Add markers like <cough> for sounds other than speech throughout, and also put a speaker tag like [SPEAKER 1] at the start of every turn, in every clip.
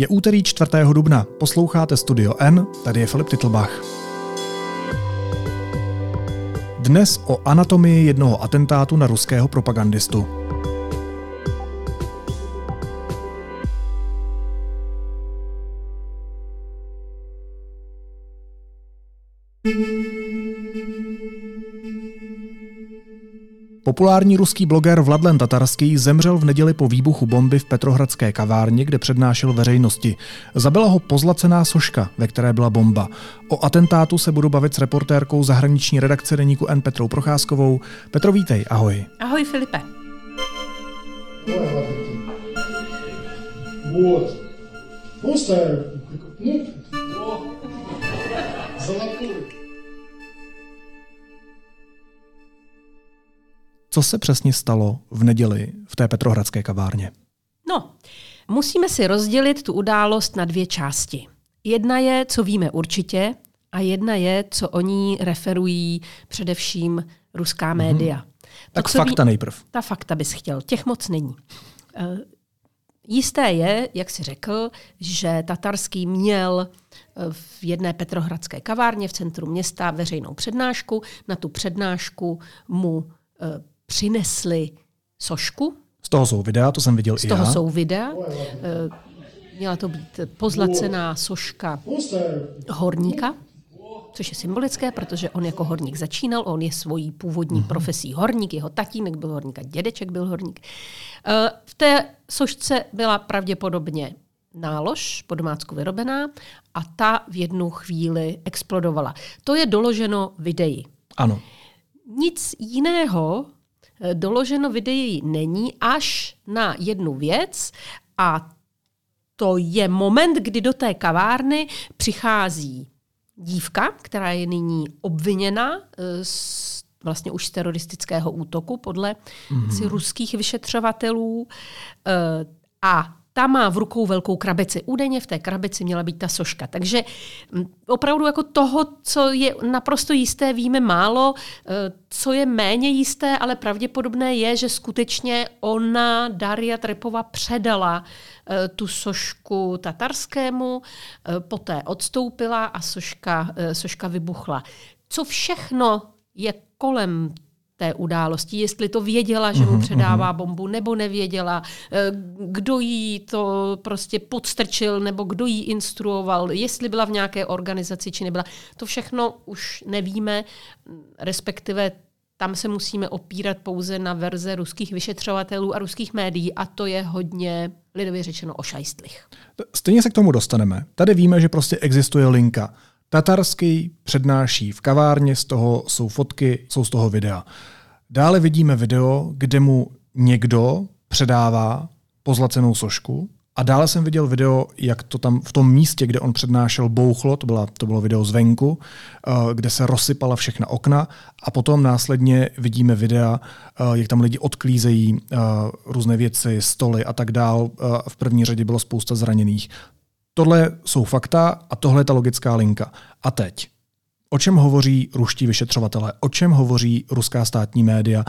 [SPEAKER 1] Je úterý 4. dubna, posloucháte Studio N, tady je Filip Titlbach. Dnes o anatomii jednoho atentátu na ruského propagandistu. Populární ruský bloger Vladlen Tatarský zemřel v neděli po výbuchu bomby v Petrohradské kavárně, kde přednášel veřejnosti. Zabila ho pozlacená soška, ve které byla bomba. O atentátu se budu bavit s reportérkou zahraniční redakce deníku N Petrou Procházkovou. Petro, vítej, ahoj.
[SPEAKER 2] Ahoj Filipe.
[SPEAKER 3] Prostě, no,
[SPEAKER 1] Co se přesně stalo v neděli v té Petrohradské kavárně?
[SPEAKER 2] No, musíme si rozdělit tu událost na dvě části. Jedna je, co víme určitě, a jedna je, co o ní referují především ruská média. Mm-hmm.
[SPEAKER 1] Tak fakta nejprv.
[SPEAKER 2] Ta fakta bys chtěl, těch moc není. Uh, jisté je, jak si řekl, že Tatarský měl v jedné petrohradské kavárně v centru města veřejnou přednášku. Na tu přednášku mu uh, přinesli sošku.
[SPEAKER 1] Z toho jsou videa, to jsem viděl
[SPEAKER 2] Z
[SPEAKER 1] i
[SPEAKER 2] toho
[SPEAKER 1] já.
[SPEAKER 2] jsou videa. Eh, Měla to být pozlacená soška horníka, což je symbolické, protože on jako horník začínal, on je svojí původní profesí horník, jeho tatínek byl horník a dědeček byl horník. Eh, V té sošce byla pravděpodobně nálož po domácku vyrobená a ta v jednu chvíli explodovala. To je doloženo videí.
[SPEAKER 1] Ano.
[SPEAKER 2] Nic jiného doloženo videí není až na jednu věc a to je moment, kdy do té kavárny přichází dívka, která je nyní obviněna eh, z vlastně už z teroristického útoku podle mm-hmm. ruských vyšetřovatelů eh, a ta má v rukou velkou krabici. Údajně v té krabici měla být ta soška. Takže mm, opravdu jako toho, co je naprosto jisté, víme málo. Eh, Co je méně jisté, ale pravděpodobné je, že skutečně ona, Daria Trepova, předala eh, tu sošku tatarskému, eh, poté odstoupila a soška, soška vybuchla. Co všechno je kolem té události, jestli to věděla, že mu předává bombu, nebo nevěděla, eh, kdo jí to prostě podstrčil, nebo kdo jí instruoval, jestli byla v nějaké organizaci, či nebyla. To všechno už nevíme, respektive tam se musíme opírat pouze na verze ruských vyšetřovatelů a ruských médií a to je hodně, lidově řečeno, ošajstlých.
[SPEAKER 1] Stejně se k tomu dostaneme. Tady víme, že prostě existuje linka. Tatarský přednáší v kavárně, z toho jsou fotky, jsou z toho videa. Dále vidíme video, kde mu někdo předává pozlacenou sošku a dále jsem viděl video, jak to tam v tom místě, kde on přednášel, bouchlo, to, byla, to bylo video zvenku, eh, kde se rozsypala všechna okna a potom následně vidíme videa, eh, jak tam lidi odklízejí eh, různé věci, stoly a tak dál. V první řadě bylo spousta zraněných. Tohle jsou fakta a tohle je ta logická linka. A teď. O čem hovoří ruští vyšetřovatelé? O čem hovoří ruská státní média?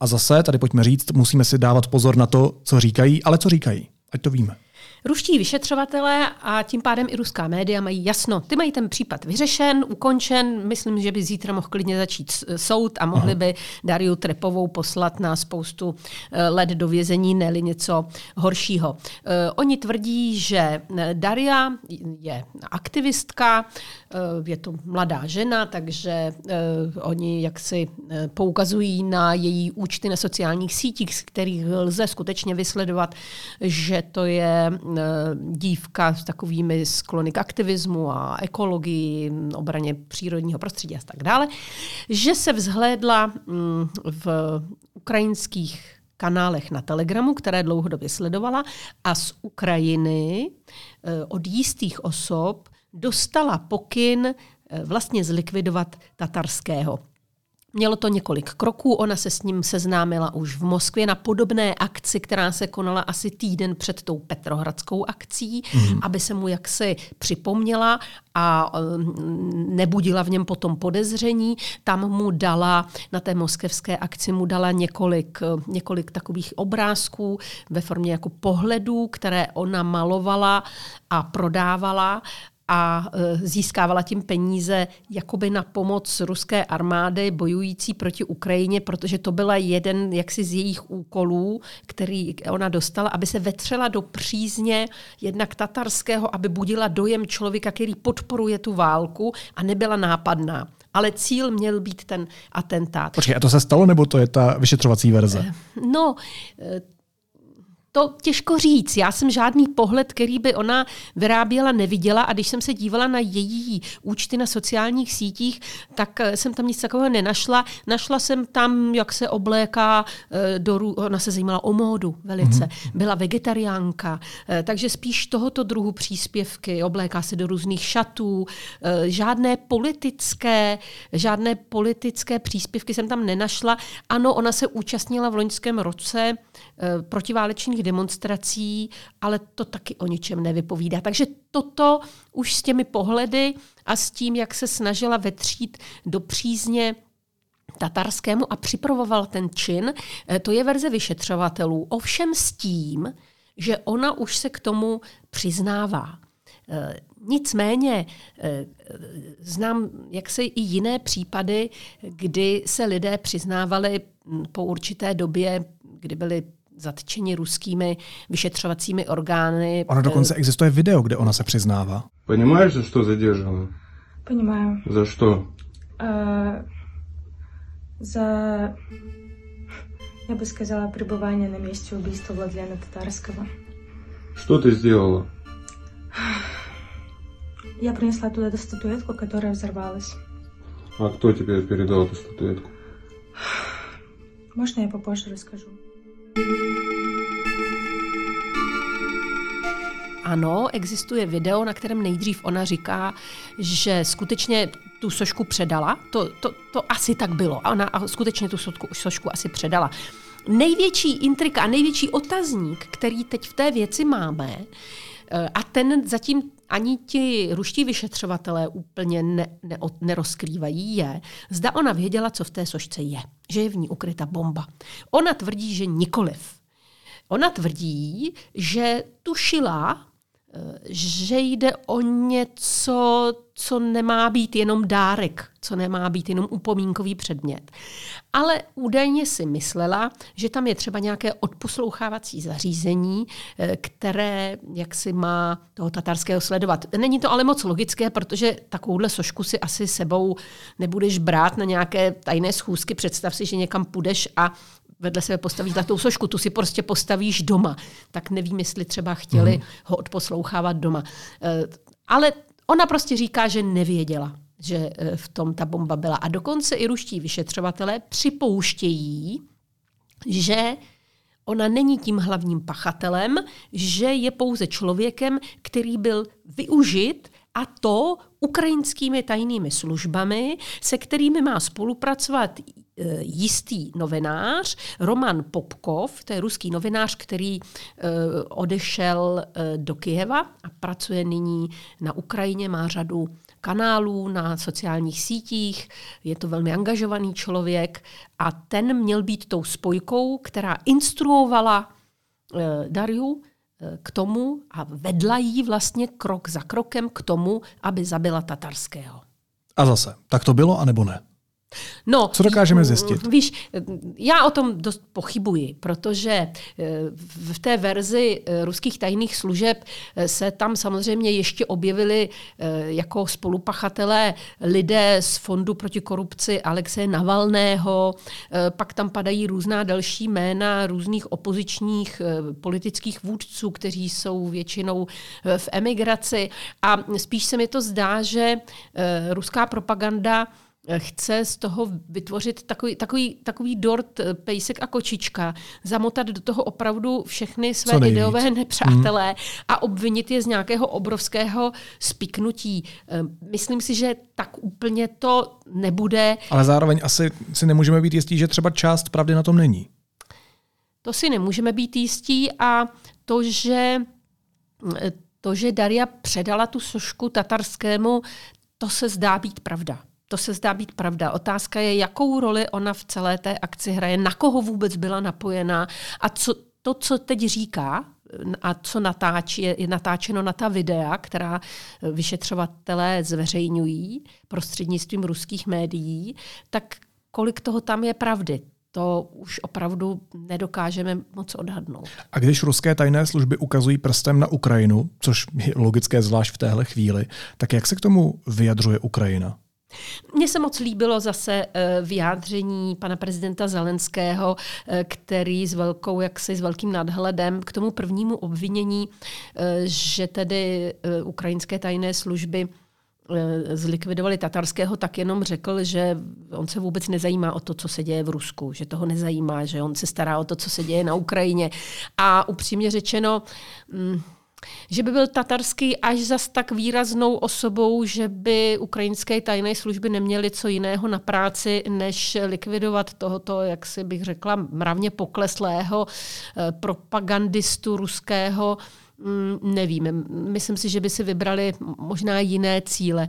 [SPEAKER 1] A zase, tady pojďme říct, musíme si dávat pozor na to, co říkají, ale co říkají. Ať to víme.
[SPEAKER 2] Ruští vyšetřovatelé a tím pádem i ruská média mají jasno. Ty mají ten případ vyřešen, ukončen. Myslím, že by zítra mohl klidně začít soud a mohli by Dariu Trepovou poslat na spoustu eh, let do vězení, ne něco horšího. Eh, Oni tvrdí, že eh, Daria je aktivistka, je to mladá žena, takže oni jaksi poukazují na její účty na sociálních sítích, z kterých lze skutečně vysledovat, že to je dívka s takovými sklony k aktivismu a ekologii, obraně přírodního prostředí a tak dále, že se vzhlédla mm, v ukrajinských kanálech na Telegramu, které dlouhodobě sledovala a z Ukrajiny eh, od jistých osob dostala pokyn eh, vlastně zlikvidovat tatarského. Mělo to několik kroků, ona se s ním seznámila už v Moskvě na podobné akci, která se konala asi týden před tou Petrohradskou akcí, mm. aby se mu jaksi připomněla a nebudila v něm potom podezření. Tam mu dala, na té moskevské akci mu dala několik, několik takových obrázků ve formě jako pohledů, které ona malovala a prodávala a e, získávala tím peníze jakoby na pomoc ruské armády bojující proti Ukrajině, protože to byla jeden jaksi z jejich úkolů, který ona dostala, aby se vetřela do přízně jednak tatarského, aby budila dojem člověka, který podporuje tu válku a nebyla nápadná. Ale cíl měl být ten atentát.
[SPEAKER 1] Počkej, a to se stalo, nebo to je ta vyšetřovací verze?
[SPEAKER 2] No, e, to těžko říct. Já jsem žádný pohled, který by ona vyráběla, neviděla a když jsem se dívala na její účty na sociálních sítích, tak eh, jsem tam nic takového nenašla. Našla jsem tam, jak se obléká eh, do ona se zajímala o módu velice. Mm-hmm. Byla vegetariánka, eh, takže spíš tohoto druhu příspěvky, obléká se do různých šatů, žádné politické, žádné politické příspěvky jsem tam nenašla. Ano, ona se účastnila v loňském roce protiválečných demonstrací, ale to taky o ničem nevypovídá. Takže toto už s těmi pohledy a s tím, jak se snažila vetřít do přízně tatarskému a připravoval ten čin, eh, to je verze vyšetřovatelů. Ovšem s tím, že ona už se k tomu přiznává. Eh, nicméně eh, znám jak se i jiné případy, kdy se lidé přiznávali po určité době, kdy byli zatčeni ruskými vyšetřovacími orgány.
[SPEAKER 1] Ono dokonce existuje video, kde ona se přiznává.
[SPEAKER 4] Понимаешь, за что задержана?
[SPEAKER 5] Понимаю.
[SPEAKER 4] За что?
[SPEAKER 5] А, за, я бы сказала, пребывание на месте убийства Владлена Татарского.
[SPEAKER 4] Что ты сделала?
[SPEAKER 5] Я принесла туда эту статуэтку, которая взорвалась.
[SPEAKER 4] А кто тебе передал эту статуэтку?
[SPEAKER 5] Можно я попозже расскажу?
[SPEAKER 2] Ano, existuje video, na kterém nejdřív ona říká, že skutečně tu sošku předala. To, to, to asi tak bylo. Ona skutečně tu sošku, sošku asi předala. Největší intrika a největší otazník, který teď v té věci máme, eh, a ten zatím ani ti ruští vyšetřovatelé úplně ne, ne, nerozkrývají, je, zda ona věděla, co v té sošce je, že je v ní ukryta bomba. Ona tvrdí, že nikoliv. Ona tvrdí, že tušila, že jde o něco, co nemá být jenom dárek, co nemá být jenom upomínkový předmět. Ale údajně si myslela, že tam je třeba nějaké odposlouchávací zařízení, eh, které jak si má toho tatarského sledovat. Není to ale moc logické, protože takovouhle sošku si asi sebou nebudeš brát na nějaké tajné schůzky. Představ si, že někam půjdeš a vedle sebe postavíš zlatou sošku, tu si prostě postavíš doma. Tak nevím, jestli třeba chtěli mm. ho odposlouchávat doma. Eh, ale ona prostě říká, že nevěděla, že eh, v tom ta bomba byla. A dokonce i ruští vyšetřovatelé připouštějí, že ona není tím hlavním pachatelem, že je pouze člověkem, který byl využit a to ukrajinskými tajnými službami, se kterými má spolupracovat Eh, jistý novinář, Roman Popkov, to je ruský novinář, který eh, odešel eh, do Kijeva a pracuje nyní na Ukrajině, má řadu kanálů na sociálních sítích, je to velmi angažovaný člověk a ten měl být tou spojkou, která instruovala Dariu k tomu a vedla jí vlastně krok za krokem k tomu, aby zabila Tatarského.
[SPEAKER 1] A zase, tak to bylo, anebo ne?
[SPEAKER 2] No,
[SPEAKER 1] Co dokážeme zjistit?
[SPEAKER 2] Víš, já o tom dost pochybuji, protože eh, v té verzi eh, ruských tajných služeb eh, se tam samozřejmě ještě objevili jako spolupachatelé lidé z Fondu proti korupci Alexeje Navalného, pak tam padají různá další jména různých opozičních politických vůdců, kteří jsou většinou v emigraci a spíš se mi to zdá, že ruská propaganda chce z toho vytvořit takový, takový, takový dort, eh, pejsek a kočička, zamotat do toho opravdu všechny své ideové
[SPEAKER 1] nejvíc.
[SPEAKER 2] nepřátelé hmm. a obvinit je z nějakého obrovského spiknutí. Eh, Myslím si, že tak úplně to nebude.
[SPEAKER 1] Ale zároveň asi si nemůžeme být jistí, že třeba část pravdy na tom není.
[SPEAKER 2] To si nemůžeme být jistí a to, že to, že Daria předala tu sošku tatarskému, to se zdá být pravda. To se zdá být pravda. Otázka je, jakou roli ona v celé té akci hraje, na koho vůbec byla napojená a co, to, co teď říká, a co natáčí, je, natáčeno na ta videa, která vyšetřovatelé zveřejňují prostřednictvím ruských médií, tak kolik toho tam je pravdy, to už opravdu nedokážeme moc odhadnout.
[SPEAKER 1] A když ruské tajné služby ukazují prstem na Ukrajinu, což je logické zvlášť v téhle chvíli, tak jak se k tomu vyjadřuje Ukrajina?
[SPEAKER 2] Mně se moc líbilo zase eh, vyjádření pana prezidenta Zelenského, eh, který s velkou, jaksi s velkým nadhledem k tomu prvnímu obvinění, eh, že tedy ukrajinské tajné služby zlikvidovali tatarského, tak jenom řekl, že on se vůbec nezajímá o to, co se děje v Rusku, že toho nezajímá, že on se stará o to, co se děje na Ukrajině. A upřímně řečeno, mm, že by byl tatarský až zas tak výraznou osobou, že by ukrajinské tajné služby neměly co jiného na práci, než likvidovat tohoto, jak si bych řekla, mravně pokleslého propagandistu ruského, Mm, nevím. Myslím si, že by si vybrali možná jiné cíle.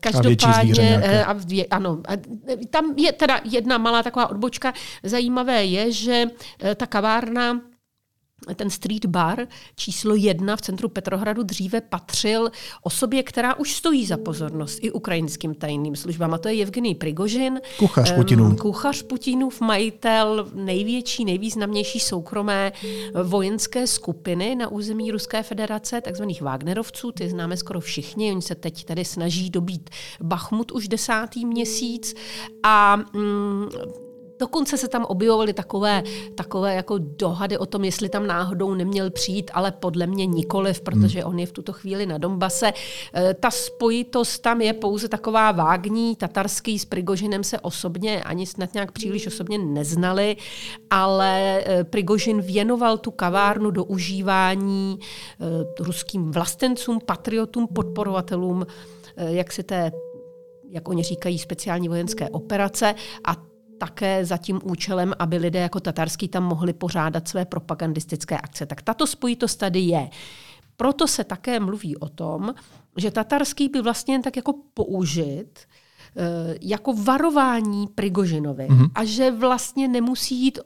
[SPEAKER 1] Každopádně,
[SPEAKER 2] a a, ano, a tam je teda jedna malá taková odbočka. Zajímavé je, že ta kavárna ten street bar číslo jedna v centru Petrohradu dříve patřil osobě, která už stojí za pozornost i ukrajinským tajným službám. A to je Evgenij Prigožin.
[SPEAKER 1] Kuchař Putinův.
[SPEAKER 2] Kuchař Putinův, majitel největší, nejvýznamnější soukromé vojenské skupiny na území Ruské federace, takzvaných Wagnerovců. Ty známe skoro všichni. Oni se teď tady snaží dobít Bachmut už desátý měsíc. A mm, Dokonce se tam objevovaly takové, takové jako dohady o tom, jestli tam náhodou neměl přijít, ale podle mě nikoliv, protože on je v tuto chvíli na Dombase. E, ta spojitost tam je pouze taková vágní. Tatarský s Prigožinem se osobně ani snad nějak příliš osobně neznali, ale e, Prigožin věnoval tu kavárnu do užívání e, ruským vlastencům, patriotům, podporovatelům, jak si té jak oni říkají, speciální vojenské operace a také za tím účelem, aby lidé jako tatarský tam mohli pořádat své propagandistické akce. Tak tato spojitost tady je. Proto se také mluví o tom, že tatarský by vlastně jen tak jako použit eh, jako varování Prigožinovi mm-hmm. a že vlastně nemusí jít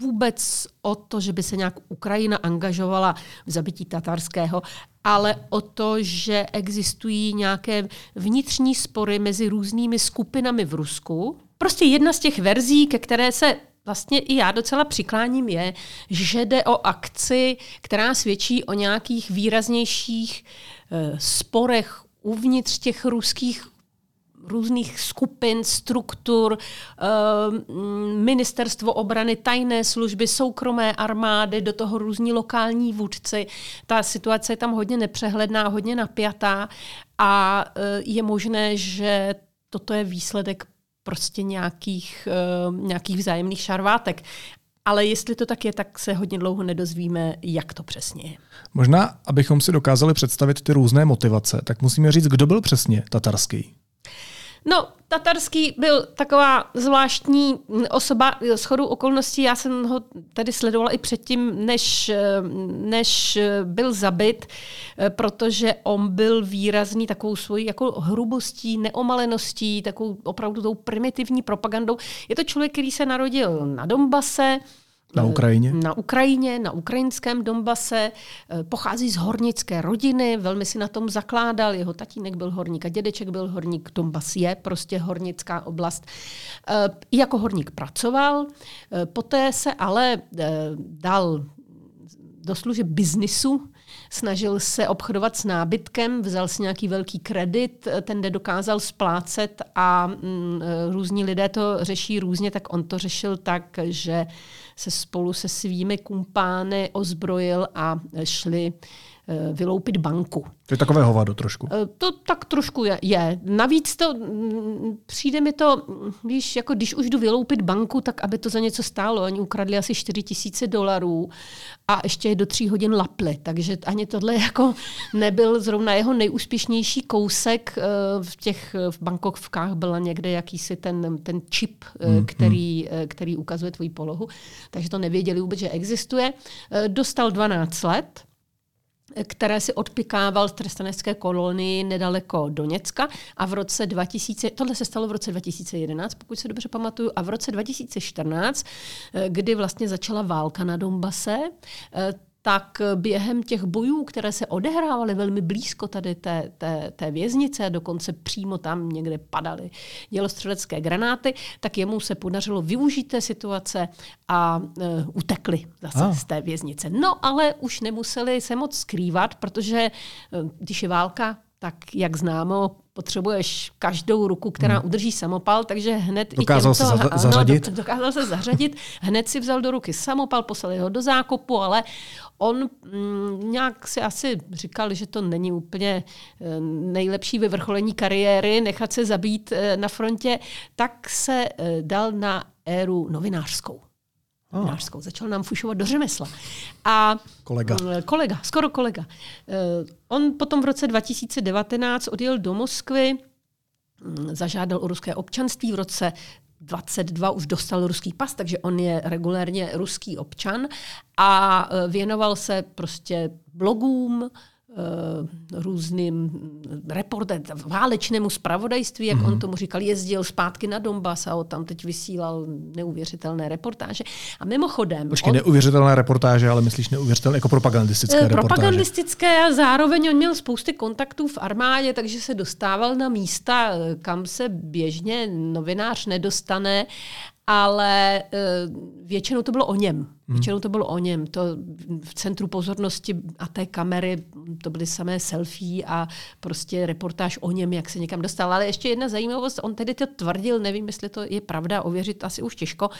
[SPEAKER 2] vůbec o to, že by se nějak Ukrajina angažovala v zabití tatarského, ale o to, že existují nějaké vnitřní spory mezi různými skupinami v Rusku, Prostě jedna z těch verzí, ke které se vlastně i já docela přikláním, je, že jde o akci, která svědčí o nějakých výraznějších e, sporech uvnitř těch ruských různých skupin, struktur, eh, ministerstvo obrany, tajné služby, soukromé armády, do toho různí lokální vůdci. Ta situace je tam hodně nepřehledná, hodně napjatá a eh, je možné, že toto je výsledek prostě nějakých, uh, nějakých vzájemných šarvátek. Ale jestli to tak je, tak se hodně dlouho nedozvíme, jak to přesně je.
[SPEAKER 1] Možná, abychom si dokázali představit ty různé motivace, tak musíme říct, kdo byl přesně tatarský.
[SPEAKER 2] No, Tatarský byl taková zvláštní osoba s chodou okolností. Já jsem ho tady sledovala i předtím, než, než byl zabit, protože on byl výrazný takovou svojí jako hrubostí, neomaleností, takovou opravdu tou primitivní propagandou. Je to člověk, který se narodil na Dombase,
[SPEAKER 1] na Ukrajině?
[SPEAKER 2] Na Ukrajině, na ukrajinském Donbase. Eh, pochází z hornické rodiny, velmi si na tom zakládal. Jeho tatínek byl horník a dědeček byl horník. Donbas je prostě hornická oblast. Eh, I jako horník pracoval. Eh, poté se ale dal do služeb biznisu, snažil se obchodovat s nábytkem, vzal si nějaký velký kredit, ten nedokázal splácet a mm, různí lidé to řeší různě, tak on to řešil tak, že se spolu se svými kumpány ozbrojil a šli vyloupit banku.
[SPEAKER 1] To je takové hovado trošku.
[SPEAKER 2] Eh, To tak trošku je. je. Navíc to mm, přijde mi to, víš, jako když už jdu vyloupit banku, tak aby to za něco stálo. Oni ukradli asi 4 tisíce dolarů a ještě je do tří hodin lapli. Takže ani tohle jako nebyl zrovna jeho nejúspěšnější kousek. eh, V těch eh, v bankovkách byla někde jakýsi ten, ten čip, eh, který, eh, který ukazuje tvoji polohu. Takže to nevěděli vůbec, že existuje. Eh, Dostal 12 let které si odpikával v trestanecké kolonii nedaleko Doněcka a v roce 2000, tohle se stalo v roce 2011, pokud se dobře pamatuju, a v roce 2014, eh, kdy vlastně začala válka na Donbase, eh, tak během těch bojů, které se odehrávaly velmi blízko tady té, té, té věznice, dokonce přímo tam někde padaly dělostřelecké granáty, tak jemu se podařilo využít té situace a uh, utekli zase
[SPEAKER 1] Ah.
[SPEAKER 2] z té věznice. No ale už nemuseli se moc skrývat, protože uh, když je válka, tak jak známo, potřebuješ každou ruku, která udrží samopal, takže hned
[SPEAKER 1] Dokázal
[SPEAKER 2] i těmto,
[SPEAKER 1] se za-
[SPEAKER 2] ano,
[SPEAKER 1] zařadit?
[SPEAKER 2] do- dokázal se zařadit, <laughs> hned si vzal do ruky samopal, poslali ho do zákopu, ale on mm, nějak si asi říkal, že to není úplně eh, nejlepší vyvrcholení kariéry, nechat se zabít eh, na frontě, tak se eh, dal na éru novinářskou. Novinářskou. Začal nám fušovat do řemesla. A
[SPEAKER 1] Kolega.
[SPEAKER 2] Mm, Kolega, skoro kolega. Eh, On potom v roce 2019 odjel do Moskvy, mm, zažádal o ruské občanství v roce 22 už dostal ruský pas, takže on je regulérně ruský občan a eh, věnoval se prostě blogům, eh, různým reportem, válečnému spravodajství, jak on tomu říkal, jezdil zpátky na Donbass a on tam teď vysílal neuvěřitelné reportáže. A mimochodem...
[SPEAKER 1] Počkej,
[SPEAKER 2] on-
[SPEAKER 1] neuvěřitelné reportáže, ale myslíš neuvěřitelné jako propagandistické
[SPEAKER 2] Eh,
[SPEAKER 1] reportáže.
[SPEAKER 2] propagandistické a zároveň on měl spousty kontaktů v armádě, takže se dostával na místa, eh, kam se běžně novinář nedostane, ale eh, většinou to bylo o něm. Většinou to bylo o něm. To v centru pozornosti a té kamery to byly samé selfie a prostě reportáž o něm, jak se někam dostal. Ale ještě jedna zajímavost, on tedy to tvrdil, nevím, jestli to je pravda, ověřit asi už těžko,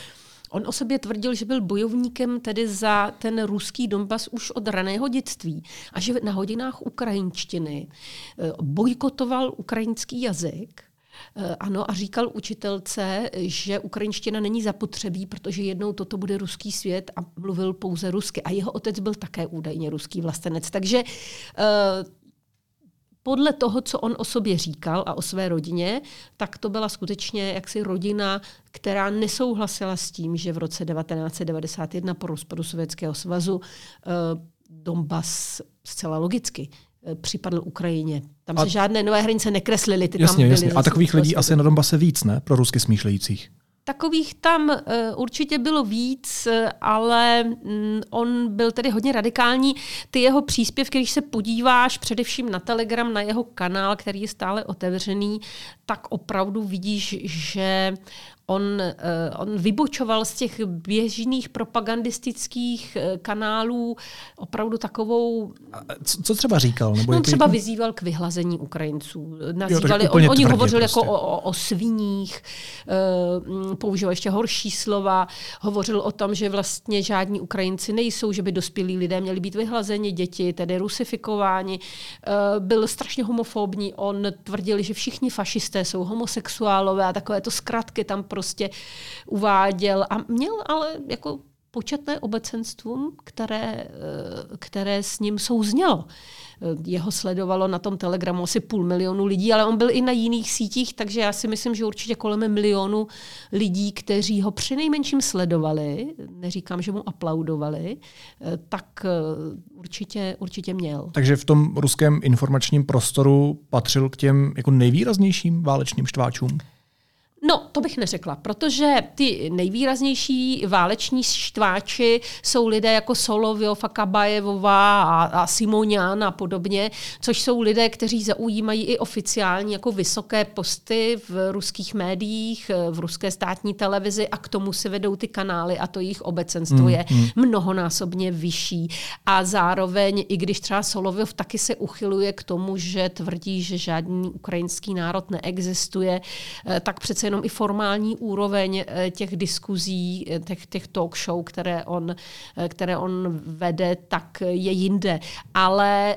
[SPEAKER 2] On o sobě tvrdil, že byl bojovníkem tedy za ten ruský Donbas už od raného dětství a že na hodinách ukrajinštiny eh, bojkotoval ukrajinský jazyk. Eh, Ano, a říkal učitelce, že ukrajinština není zapotřebí, protože jednou toto bude ruský svět a mluvil pouze rusky. A jeho otec byl také údajně ruský vlastenec. Takže eh, podle toho, co on o sobě říkal a o své rodině, tak to byla skutečně jaksi rodina, která nesouhlasila s tím, že v roce 1991 po rozpadu Sovětského svazu eh, Donbas zcela logicky připadl Ukrajině. Tam
[SPEAKER 1] A-
[SPEAKER 2] se žádné nové hranice nekreslily, ty
[SPEAKER 1] Jasně,
[SPEAKER 2] tam byly.
[SPEAKER 1] jasně. A takových lidí asi na Donbase víc, ne? Pro rusky smýšlejících.
[SPEAKER 2] Takových tam uh, určitě bylo víc, eh, ale mm, on byl tedy hodně radikální. Ty jeho příspěvky, když se podíváš především na Telegram, na jeho kanál, který je stále otevřený, tak opravdu vidíš, že on, uh, on vybočoval z těch běžných propagandistických eh, kanálů opravdu takovou
[SPEAKER 1] Co, co třeba říkal? Nebo
[SPEAKER 2] No, třeba
[SPEAKER 1] jak-
[SPEAKER 2] vyzýval k vyhlazení Ukrajinců. Nazývali,
[SPEAKER 1] úplně
[SPEAKER 2] on, oni hovořili
[SPEAKER 1] prostě.
[SPEAKER 2] jako o, o, o sviních, uh, používal ještě horší slova, hovořil o tom, že vlastně žádní Ukrajinci nejsou, že by dospělí lidé měli být vyhlazeni, děti tedy rusifikováni. Uh, byl strašně homofobní, on tvrdil, že všichni fašisté jsou homosexuálové a takové to zkratky tam prostě uváděl a měl ale jako početné obecenstvo, které, eh, které s ním souznělo. Eh, Jeho sledovalo na tom Telegramu asi půl milionu lidí, ale on byl i na jiných sítích, takže já si myslím, že určitě kolem milionu lidí, kteří ho přinejmenším sledovali, neříkám, že mu aplaudovali, eh, tak určitě, určitě měl.
[SPEAKER 1] Takže v tom ruském informačním prostoru patřil k těm jako nejvýraznějším válečným štváčům?
[SPEAKER 2] No, to bych neřekla, protože ty nejvýraznější váleční štváči jsou lidé jako Solovyov a Kabajevová a, a Simonian a podobně, což jsou lidé, kteří zaujímají i oficiální jako vysoké posty v ruských médiích, v ruské státní televizi a k tomu si vedou ty kanály a to jejich obecenstvo je mnohonásobně vyšší. A zároveň, i když třeba Solovyov taky se uchyluje k tomu, že tvrdí, že žádný ukrajinský národ neexistuje, eh, tak přece jenom i formální úroveň eh, těch diskuzí, eh, těch, těch talk show, které on, eh, které on vede, tak je jinde. Ale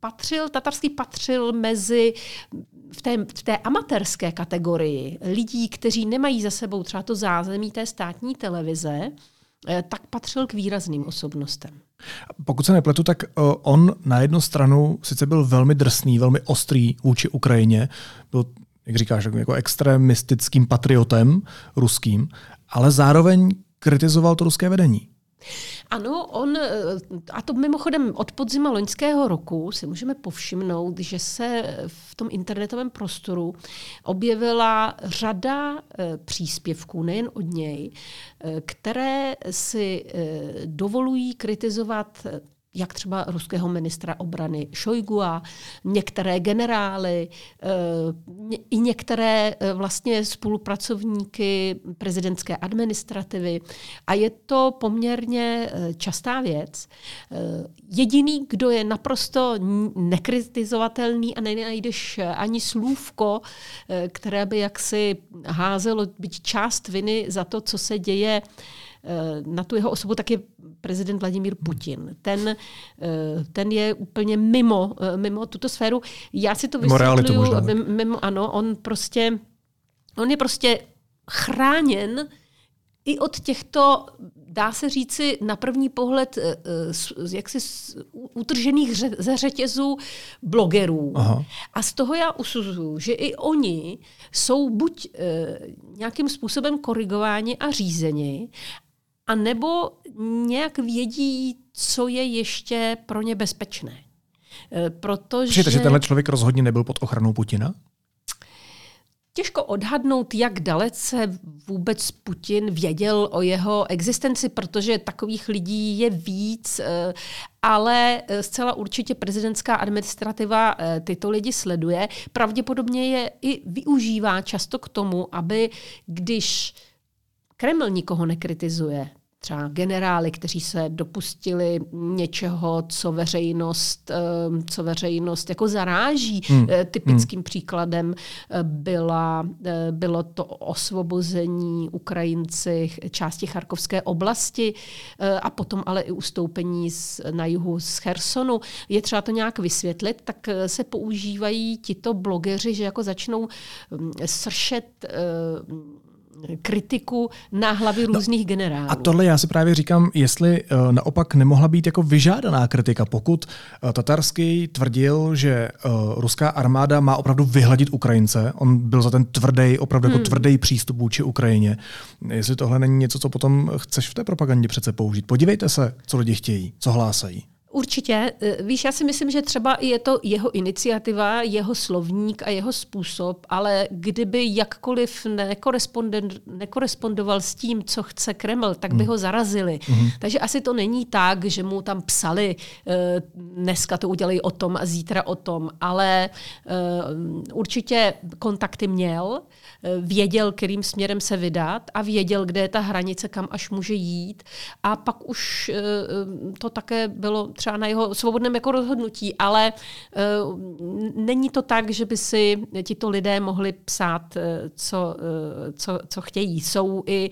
[SPEAKER 2] patřil, tatarský patřil mezi v té, v té amatérské kategorii lidí, kteří nemají za sebou třeba to zázemí té státní televize, tak patřil k výrazným osobnostem.
[SPEAKER 1] Pokud se nepletu, tak on na jednu stranu sice byl velmi drsný, velmi ostrý vůči Ukrajině, byl jak říkáš, jako extremistickým patriotem ruským, ale zároveň kritizoval to ruské vedení.
[SPEAKER 2] Ano, on, a to mimochodem od podzima loňského roku si můžeme povšimnout, že se v tom internetovém prostoru objevila řada eh, příspěvků, nejen od něj, eh, které si eh, dovolují kritizovat jak třeba ruského ministra obrany Šojgua, některé generály, eh, i některé eh, vlastně spolupracovníky prezidentské administrativy. A je to poměrně eh, častá věc. Jediný, kdo je naprosto nekritizovatelný a nenajdeš ani slůvko, které by jaksi házelo byť část viny za to, co se děje na tu jeho osobu, tak je prezident Vladimír Putin. Ten, eh, ten je úplně mimo, eh, mimo tuto sféru. Já si to vysvětluju. Mimo, ano, on prostě, on je prostě chráněn i od těchto, dá se říci, na první pohled eh, jaksi utržených ze řetězů blogerů. Aha. A z toho já usuzuju, že i oni jsou buď nějakým způsobem korigováni a řízeni, a nebo nějak vědí, co je ještě pro ně bezpečné. E, protože...
[SPEAKER 1] Přijete, že tenhle člověk rozhodně nebyl pod ochranou Putina?
[SPEAKER 2] Těžko odhadnout, jak dalece vůbec Putin věděl o jeho existenci, protože takových lidí je víc, e, ale e, zcela určitě prezidentská administrativa tyto lidi sleduje. Pravděpodobně je i využívá často k tomu, aby když Kreml nikoho nekritizuje, třeba generály, kteří se dopustili něčeho, co veřejnost, ehm, co veřejnost jako zaráží. Hmm. Eh, typickým hmm. příkladem eh, byla, eh, bylo to osvobození Ukrajinci části Charkovské oblasti a potom ale i ustoupení z, na jihu z Chersonu. Je třeba to nějak vysvětlit, tak se používají tito blogeři, že jako začnou hm, sršet kritiku na hlavy no, různých no, generálů.
[SPEAKER 1] A tohle já si právě říkám, jestli uh, naopak nemohla být jako vyžádaná kritika, pokud uh, Tatarský tvrdil, že uh, ruská armáda má opravdu vyhladit Ukrajince, on byl za ten tvrdý, opravdu jako hmm. jako tvrdý přístup vůči Ukrajině. Jestli tohle není něco, co potom chceš v té propagandě přece použít. Podívejte se, co lidi chtějí, co hlásají.
[SPEAKER 2] Určitě. E, víš, já si myslím, že třeba je to jeho iniciativa, jeho slovník a jeho způsob, ale kdyby jakkoliv nekorespondoval s tím, co chce Kreml, tak by hmm. ho zarazili. Mm. Takže asi to není tak, že mu tam psali, e, dneska to udělají o tom a zítra o tom, ale e, určitě kontakty měl, věděl, kterým směrem se vydat a věděl, kde je ta hranice, kam až může jít. A pak už to také bylo třeba třeba na jeho svobodném jako rozhodnutí, ale uh, není to tak, že by si tito lidé mohli psát, uh, co, uh, co, co chtějí. Jsou i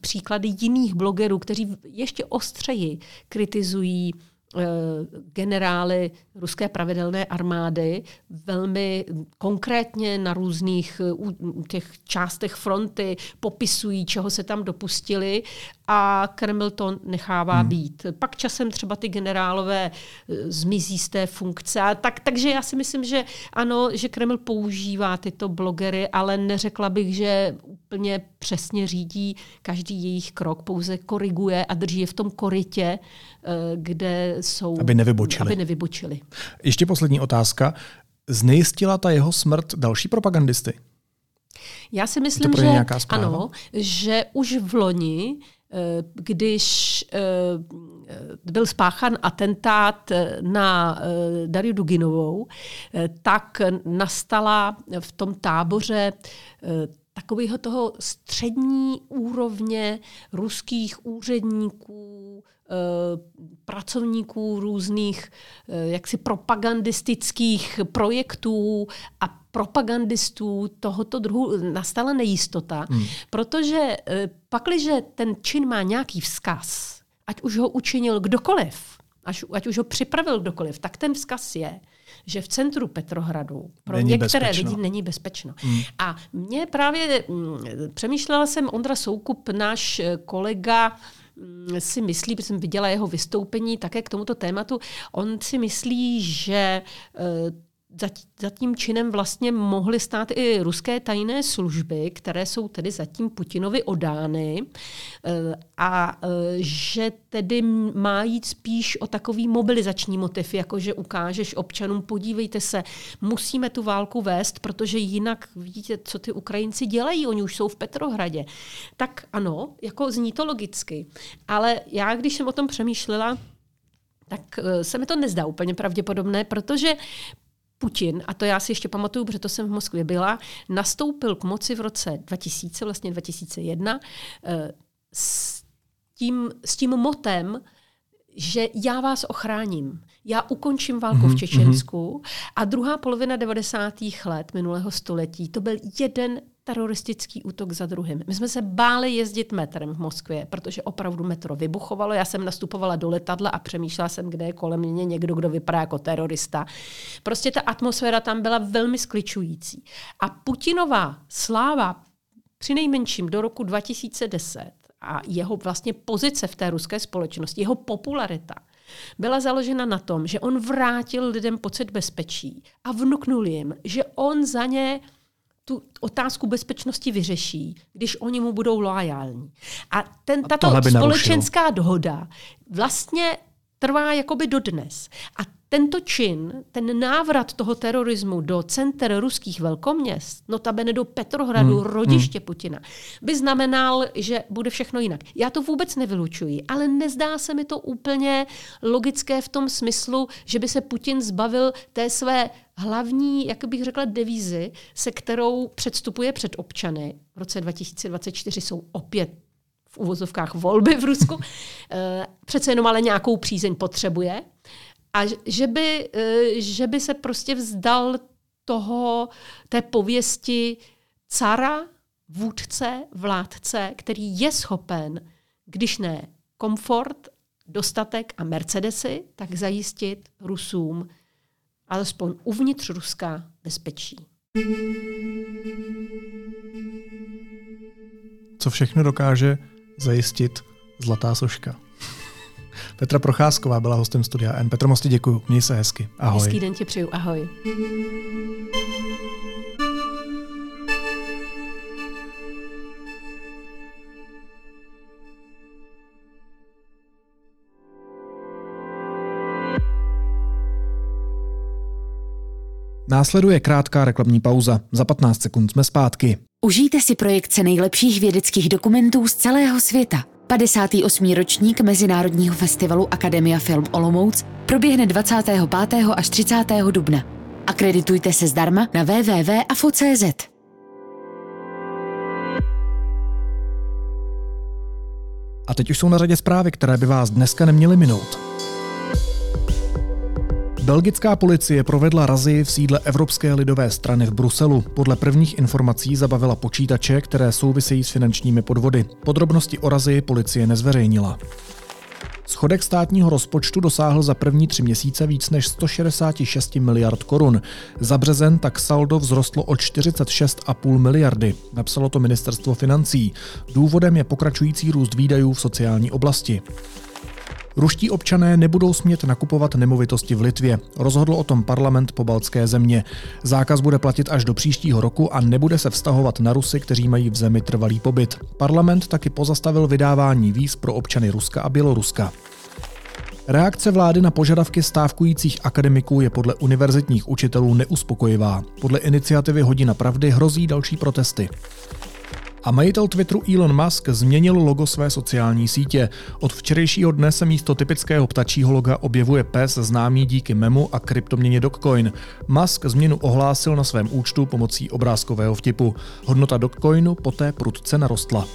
[SPEAKER 2] příklady jiných blogerů, kteří ještě ostřeji kritizují Eh, generály ruské pravidelné armády velmi konkrétně na různých eh, těch částech fronty popisují, čeho se tam dopustili a Kreml to nechává hmm. být. Pak časem třeba ty generálové eh, zmizí z té funkce. Tak, takže já si myslím, že ano, že Kreml používá tyto blogery, ale neřekla bych, že úplně přesně řídí každý jejich krok, pouze koriguje a drží je v tom korytě, kde jsou...
[SPEAKER 1] Aby nevybočili.
[SPEAKER 2] Aby nevybočili.
[SPEAKER 1] Ještě poslední otázka. Znejistila ta jeho smrt další propagandisty?
[SPEAKER 2] Já si myslím, že ano, že už v loni eh, když eh, byl spáchan atentát na eh, Dariu Duginovou, tak nastala v tom táboře takového toho střední úrovně ruských úředníků, Eh, pracovníků různých eh, jaksi propagandistických projektů a propagandistů tohoto druhu nastala nejistota, hmm. protože eh, pakliže ten čin má nějaký vzkaz, ať už ho učinil kdokoliv, ať, ať už ho připravil kdokoliv, tak ten vzkaz je, že v centru Petrohradu pro není některé bezpečno. lidi není bezpečno. Hmm. A mě právě, mm, přemýšlela jsem, Ondra Soukup, náš eh, kolega, mm, si myslí, protože jsem viděla jeho vystoupení také k tomuto tématu, on si myslí, že eh, za, za tím činem vlastně mohly stát i ruské tajné služby, které jsou tedy zatím Putinovi odány eh, a eh, že tedy má jít spíš o takový mobilizační motiv, jako že ukážeš občanům, podívejte se, musíme tu válku vést, protože jinak vidíte, co ty Ukrajinci dělají, oni už jsou v Petrohradě. Tak ano, jako zní to logicky. Ale já, když jsem o tom přemýšlela, tak eh, se mi to nezdá úplně pravděpodobné, protože Putin, a to já si ještě pamatuju, protože to jsem v Moskvě byla, nastoupil k moci v roce 2000, vlastně 2001, eh, s tím, s tím motem, že já vás ochráním. Já ukončím válku v mhm, Čečensku mm-hmm. a druhá polovina 90. let minulého století to byl jeden teroristický útok za druhým. My jsme se báli jezdit metrem v Moskvě, protože opravdu metro vybuchovalo. Já jsem nastupovala do letadla a přemýšlela jsem, kde je kolem mě někdo, kdo vypadá jako terorista. Prostě ta atmosféra tam byla velmi skličující. A Putinová sláva při nejmenším do roku 2010 a jeho vlastně pozice v té ruské společnosti, jeho popularita, byla založena na tom, že on vrátil lidem pocit bezpečí a vnuknul jim, že on za ně tu otázku bezpečnosti vyřeší, když oni mu budou loajální. A ten, tato společenská dohoda vlastně trvá jakoby dodnes. A tento čin, ten návrat toho terorismu do center ruských velkoměst, notabene do Petrohradu, hmm. rodiště hmm. Putina, by znamenal, že bude všechno jinak. Já to vůbec nevylučuji, ale nezdá se mi to úplně logické v tom smyslu, že by se Putin zbavil té své hlavní, jak bych řekla, devízy, se kterou předstupuje před občany. V roce 2024 jsou opět v uvozovkách volby v Rusku. <laughs> Eh, přece jenom ale nějakou přízeň potřebuje. A že by, eh, že by se prostě vzdal toho, té pověsti cara, vůdce, vládce, který je schopen, když ne komfort, dostatek a Mercedesy, tak zajistit Rusům alespoň uvnitř Ruska bezpečí.
[SPEAKER 1] Co všechno dokáže zajistit zlatá soška? Petra Procházková byla hostem studia N. Petro Mosti, děkuji. Měj se hezky. Ahoj.
[SPEAKER 2] Hezký den ti přeju. Ahoj.
[SPEAKER 1] Následuje krátká reklamní pauza. Za 15 sekund jsme zpátky.
[SPEAKER 6] Užijte si projekce nejlepších vědeckých dokumentů z celého světa. 58. ročník Mezinárodního festivalu Akademia Film Olomouc proběhne 25. až 30. dubna. Akreditujte se zdarma na www.afo.cz.
[SPEAKER 1] A teď už jsou na řadě zprávy, které by vás dneska neměly minout. Belgická policie provedla razy v sídle Evropské lidové strany v Bruselu. Podle prvních informací zabavila počítače, které souvisejí s finančními podvody. Podrobnosti o razy policie nezveřejnila. Schodek státního rozpočtu dosáhl za první tři měsíce víc než 166 miliard korun. Za březen tak saldo vzrostlo o 46,5 miliardy, napsalo to ministerstvo financí. Důvodem je pokračující růst výdajů v sociální oblasti. Ruští občané nebudou smět nakupovat nemovitosti v Litvě. Rozhodl o tom parlament po baltské země. Zákaz bude platit až do příštího roku a nebude se vztahovat na Rusy, kteří mají v zemi trvalý pobyt. Parlament taky pozastavil vydávání víz pro občany Ruska a Běloruska. Reakce vlády na požadavky stávkujících akademiků je podle univerzitních učitelů neuspokojivá. Podle iniciativy Hodina pravdy hrozí další protesty. A majitel Twitteru Elon Musk změnil logo své sociální sítě. Od včerejšího dne se místo typického ptačího loga objevuje pes známý díky memu a kryptoměně Dogecoin. Musk změnu ohlásil na svém účtu pomocí obrázkového vtipu. Hodnota Dogecoinu poté prudce narostla.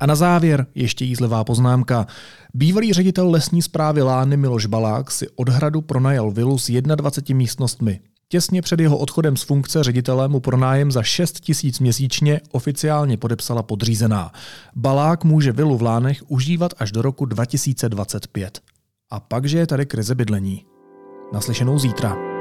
[SPEAKER 1] A na závěr ještě jízlivá poznámka. Bývalý ředitel lesní zprávy Lány Miloš Balák si od hradu pronajal vilu s 21 místnostmi. Těsně před jeho odchodem z funkce ředitele mu pronájem za 6 tisíc měsíčně oficiálně podepsala podřízená. Balák může vilu v Lánech užívat až do roku 2025. A pak, že je tady krize bydlení. Naslyšenou zítra.